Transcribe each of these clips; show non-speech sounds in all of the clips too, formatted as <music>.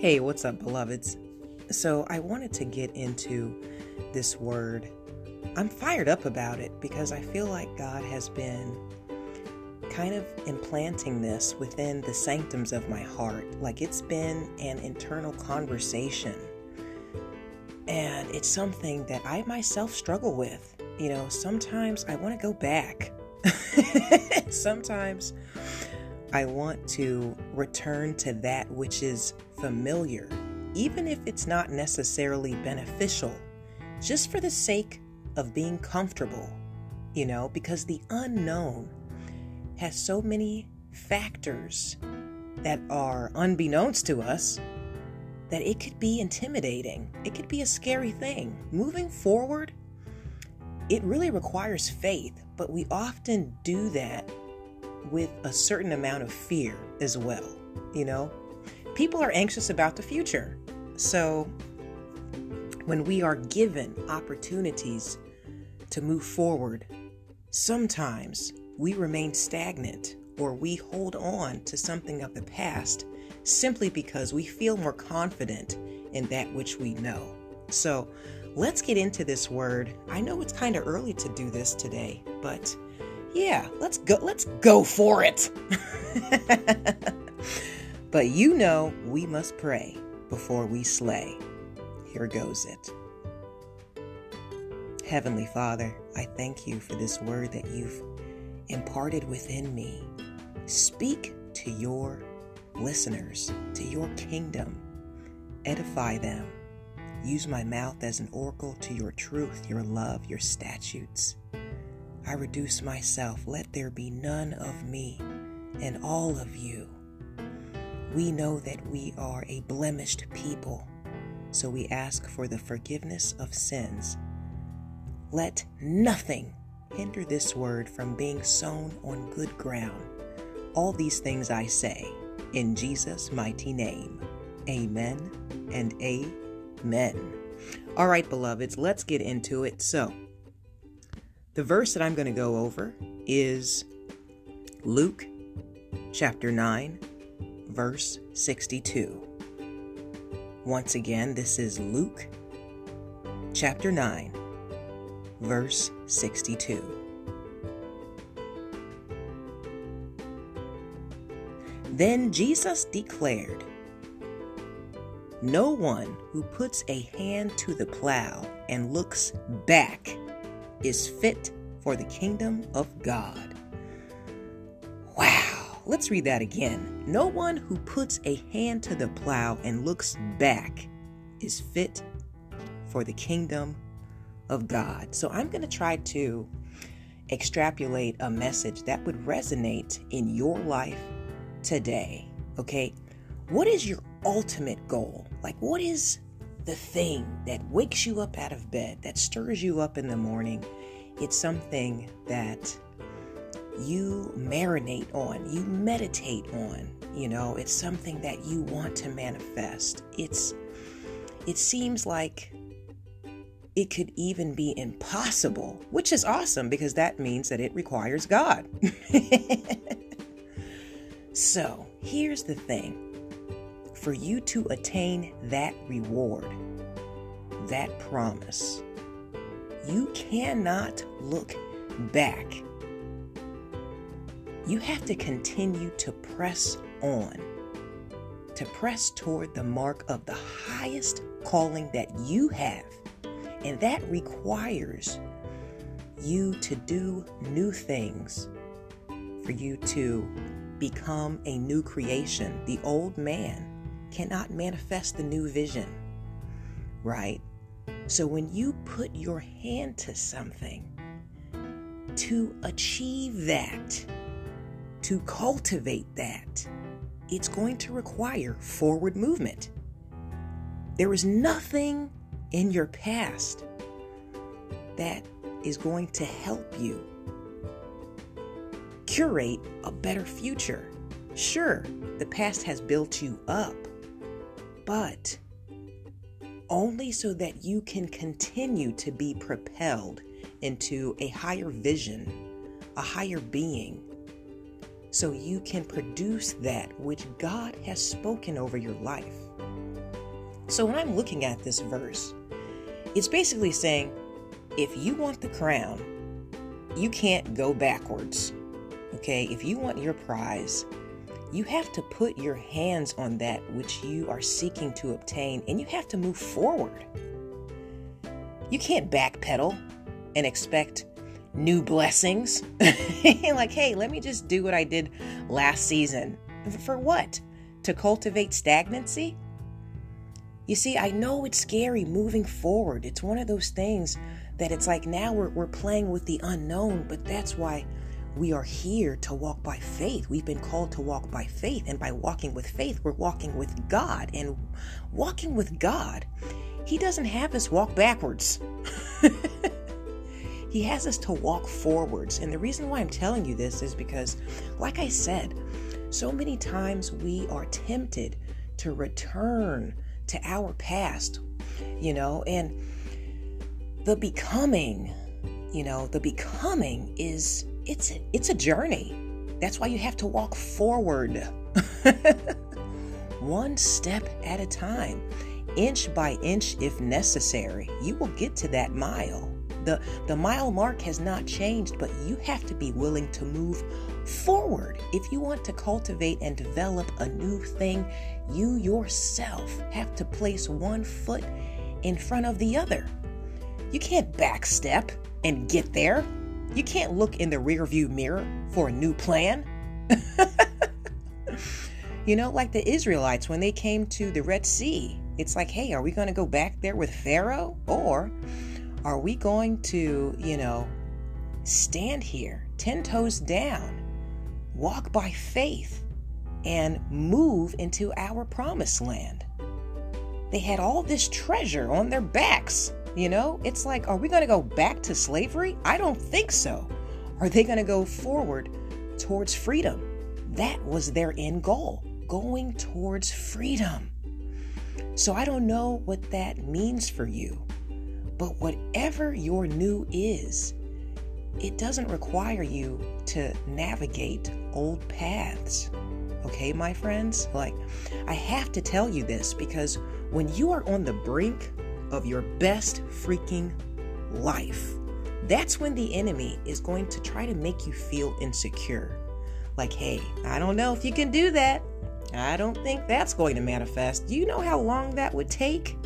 Hey, what's up, beloveds? So, I wanted to get into this word. I'm fired up about it because I feel like God has been kind of implanting this within the sanctums of my heart. Like it's been an internal conversation. And it's something that I myself struggle with. You know, sometimes I want to go back. <laughs> sometimes I want to return to that which is familiar, even if it's not necessarily beneficial, just for the sake of being comfortable, you know, because the unknown has so many factors that are unbeknownst to us that it could be intimidating. It could be a scary thing. Moving forward, it really requires faith, but we often do that with a certain amount of fear as well. You know, people are anxious about the future. So when we are given opportunities to move forward, sometimes we remain stagnant or we hold on to something of the past simply because we feel more confident in that which we know. So let's get into this word. I know it's kind of early to do this today, but yeah, let's go let's go for it. <laughs> but you know we must pray before we slay. Here goes it. Heavenly Father, I thank you for this word that you've imparted within me. Speak to your listeners, to your kingdom. Edify them. Use my mouth as an oracle to your truth, your love, your statutes. I reduce myself. Let there be none of me and all of you. We know that we are a blemished people, so we ask for the forgiveness of sins. Let nothing hinder this word from being sown on good ground. All these things I say in Jesus' mighty name. Amen and amen. All right, beloveds, let's get into it. So, the verse that I'm going to go over is Luke chapter 9, verse 62. Once again, this is Luke chapter 9, verse 62. Then Jesus declared, No one who puts a hand to the plow and looks back is fit for the kingdom of God. Let's read that again. No one who puts a hand to the plow and looks back is fit for the kingdom of God. So I'm going to try to extrapolate a message that would resonate in your life today. Okay, what is your ultimate goal? Like, what is the thing that wakes you up out of bed, that stirs you up in the morning. It's something that you marinate on, you meditate on. You know, it's something that you want to manifest. It's it seems like it could even be impossible, which is awesome because that means that it requires God. <laughs> so, here's the thing for you to attain that reward, that promise, you cannot look back. You have to continue to press on, to press toward the mark of the highest calling that you have. And that requires you to do new things, for you to become a new creation. The old man cannot manifest the new vision, right? So when you put your hand to something to achieve that, to cultivate that, it's going to require forward movement. There is nothing in your past that is going to help you curate a better future. Sure, the past has built you up, but only so that you can continue to be propelled into a higher vision, a higher being, so you can produce that which God has spoken over your life. So when I'm looking at this verse, it's basically saying if you want the crown, you can't go backwards. Okay? If you want your prize, you have to put your hands on that which you are seeking to obtain and you have to move forward. You can't backpedal and expect new blessings. <laughs> like, hey, let me just do what I did last season. For what? To cultivate stagnancy? You see, I know it's scary moving forward. It's one of those things that it's like now we're, we're playing with the unknown, but that's why we are here to walk by faith. We've been called to walk by faith. And by walking with faith, we're walking with God. And walking with God, He doesn't have us walk backwards. <laughs> he has us to walk forwards. And the reason why I'm telling you this is because, like I said, so many times we are tempted to return to our past, you know, and the becoming, you know, the becoming is it's it's a journey. That's why you have to walk forward. <laughs> One step at a time, inch by inch if necessary. You will get to that mile. The the mile mark has not changed, but you have to be willing to move forward. If you want to cultivate and develop a new thing, you yourself have to place one foot in front of the other. You can't backstep and get there. You can't look in the rearview mirror for a new plan. <laughs> you know, like the Israelites when they came to the Red Sea, it's like, hey, are we going to go back there with Pharaoh? Or are we going to, you know, stand here, 10 toes down, walk by faith, and move into our promised land? They had all this treasure on their backs. You know, it's like, are we going to go back to slavery? I don't think so. Are they going to go forward towards freedom? That was their end goal, going towards freedom. So I don't know what that means for you, but whatever your new is, it doesn't require you to navigate old paths. Okay, my friends? Like, I have to tell you this because when you are on the brink of your best freaking life. That's when the enemy is going to try to make you feel insecure. Like, hey, I don't know if you can do that. I don't think that's going to manifest. Do you know how long that would take?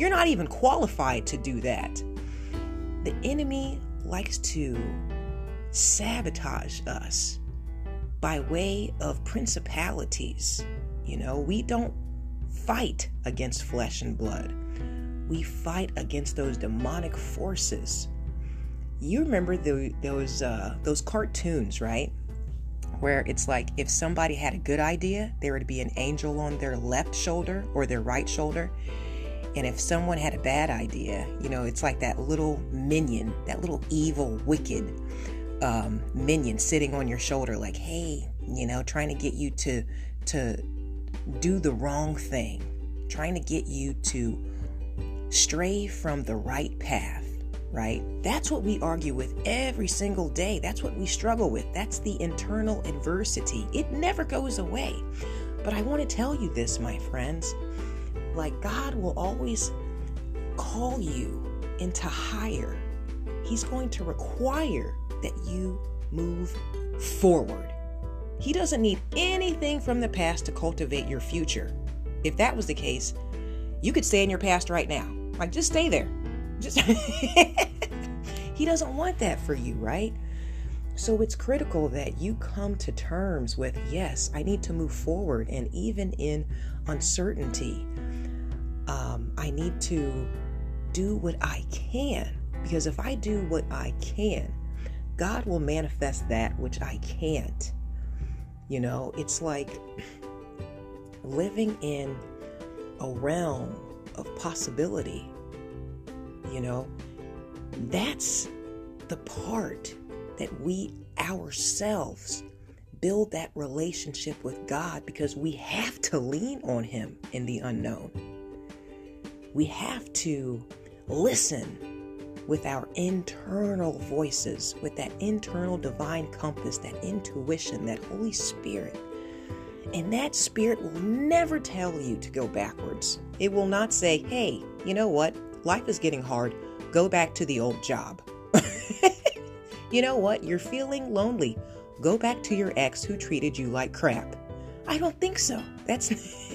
You're not even qualified to do that. The enemy likes to sabotage us by way of principalities. You know, we don't fight against flesh and blood we fight against those demonic forces. You remember the, those uh, those cartoons, right? Where it's like if somebody had a good idea, there would be an angel on their left shoulder or their right shoulder. And if someone had a bad idea, you know, it's like that little minion, that little evil, wicked um, minion sitting on your shoulder, like, hey, you know, trying to get you to to do the wrong thing, trying to get you to stray from the right path, right? That's what we argue with every single day. That's what we struggle with. That's the internal adversity. It never goes away. But I want to tell you this, my friends. Like, God will always call you into higher. He's going to require that you move forward. He doesn't need anything from the past to cultivate your future. If that was the case, you could stay in your past right now. Like, just stay there. Just <laughs> he doesn't want that for you, right? So it's critical that you come to terms with yes, I need to move forward, and even in uncertainty, um, I need to do what I can. Because if I do what I can, God will manifest that which I can't. You know, it's like living in a realm of possibility. You know, that's the part that we ourselves build that relationship with God because we have to lean on Him in the unknown. We have to listen with our internal voices, with that internal divine compass, that intuition, that Holy Spirit And that spirit will never tell you to go backwards. It will not say, hey, you know what? Life is getting hard. Go back to the old job. <laughs> you know what? You're feeling lonely. Go back to your ex who treated you like crap. I don't think so. That's.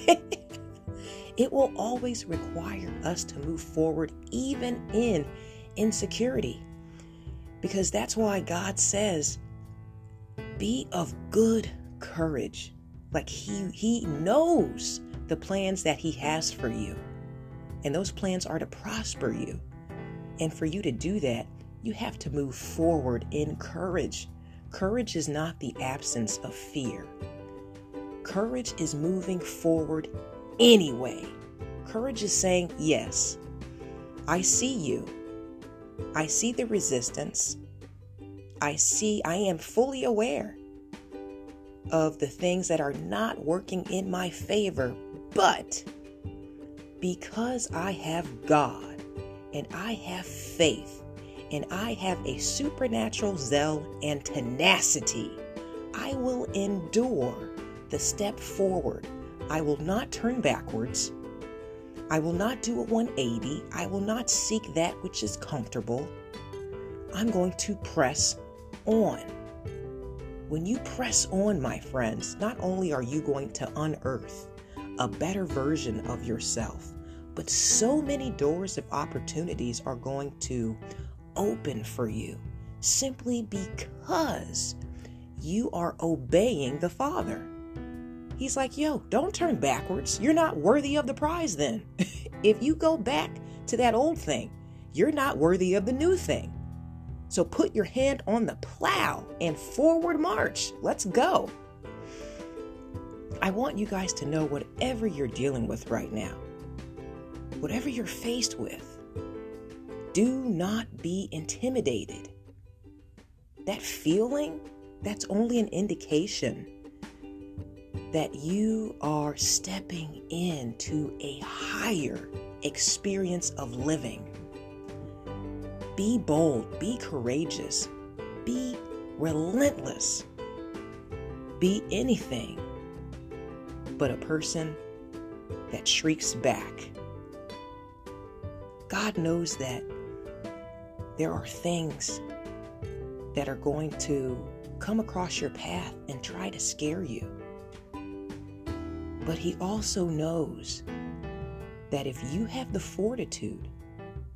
<laughs> it will always require us to move forward, even in insecurity. Because that's why God says, be of good courage. Like he he knows the plans that he has for you. And those plans are to prosper you. And for you to do that, you have to move forward in courage. Courage is not the absence of fear. Courage is moving forward anyway. Courage is saying, Yes, I see you. I see the resistance. I see, I am fully aware of the things that are not working in my favor, but because I have God and I have faith and I have a supernatural zeal and tenacity, I will endure the step forward. I will not turn backwards. I will not do a 180. I will not seek that which is comfortable. I'm going to press on. When you press on, my friends, not only are you going to unearth a better version of yourself, but so many doors of opportunities are going to open for you simply because you are obeying the Father. He's like, yo, don't turn backwards. You're not worthy of the prize then. <laughs> if you go back to that old thing, you're not worthy of the new thing. So put your hand on the plow and forward march. Let's go. I want you guys to know whatever you're dealing with right now, whatever you're faced with, do not be intimidated. That feeling, that's only an indication that you are stepping into a higher experience of living. Be bold, be courageous, be relentless, be anything but a person that shrieks back. God knows that there are things that are going to come across your path and try to scare you. But He also knows that if you have the fortitude,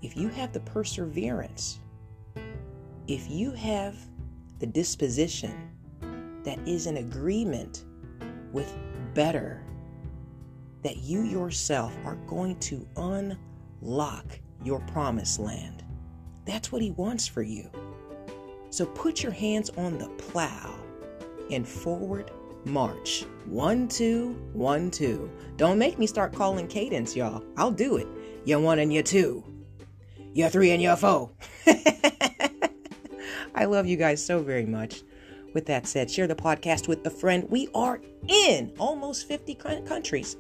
if you have the perseverance, if you have the disposition that is in agreement with better, that you yourself are going to unlock your promised land. That's what He wants for you. So put your hands on the plow and forward march. One, two, one, two. Don't make me start calling cadence, y'all. I'll do it. You one and you two. You three and you four. <laughs> I love you guys so very much. With that said, share the podcast with a friend. We are in almost 50 countries.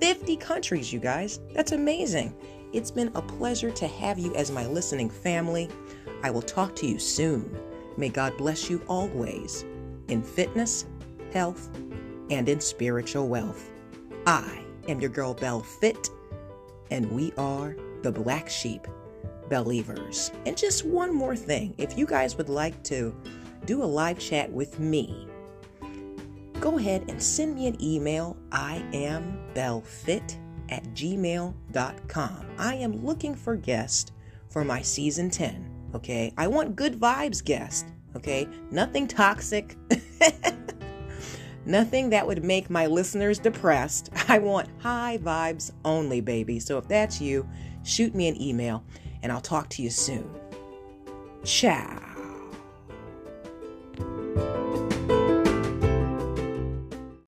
50 countries, you guys. That's amazing. It's been a pleasure to have you as my listening family. I will talk to you soon. May God bless you always in fitness, health, and in spiritual wealth. I am your girl Belle Fit, and we are the Black Sheep Believers. And just one more thing if you guys would like to do a live chat with me, go ahead and send me an email. I am bellefit at gmail.com. I am looking for guests for my season 10. Okay. I want good vibes guests. Okay. Nothing toxic. <laughs> Nothing that would make my listeners depressed. <laughs> I want high vibes only, baby. So if that's you, shoot me an email and I'll talk to you soon. Ciao.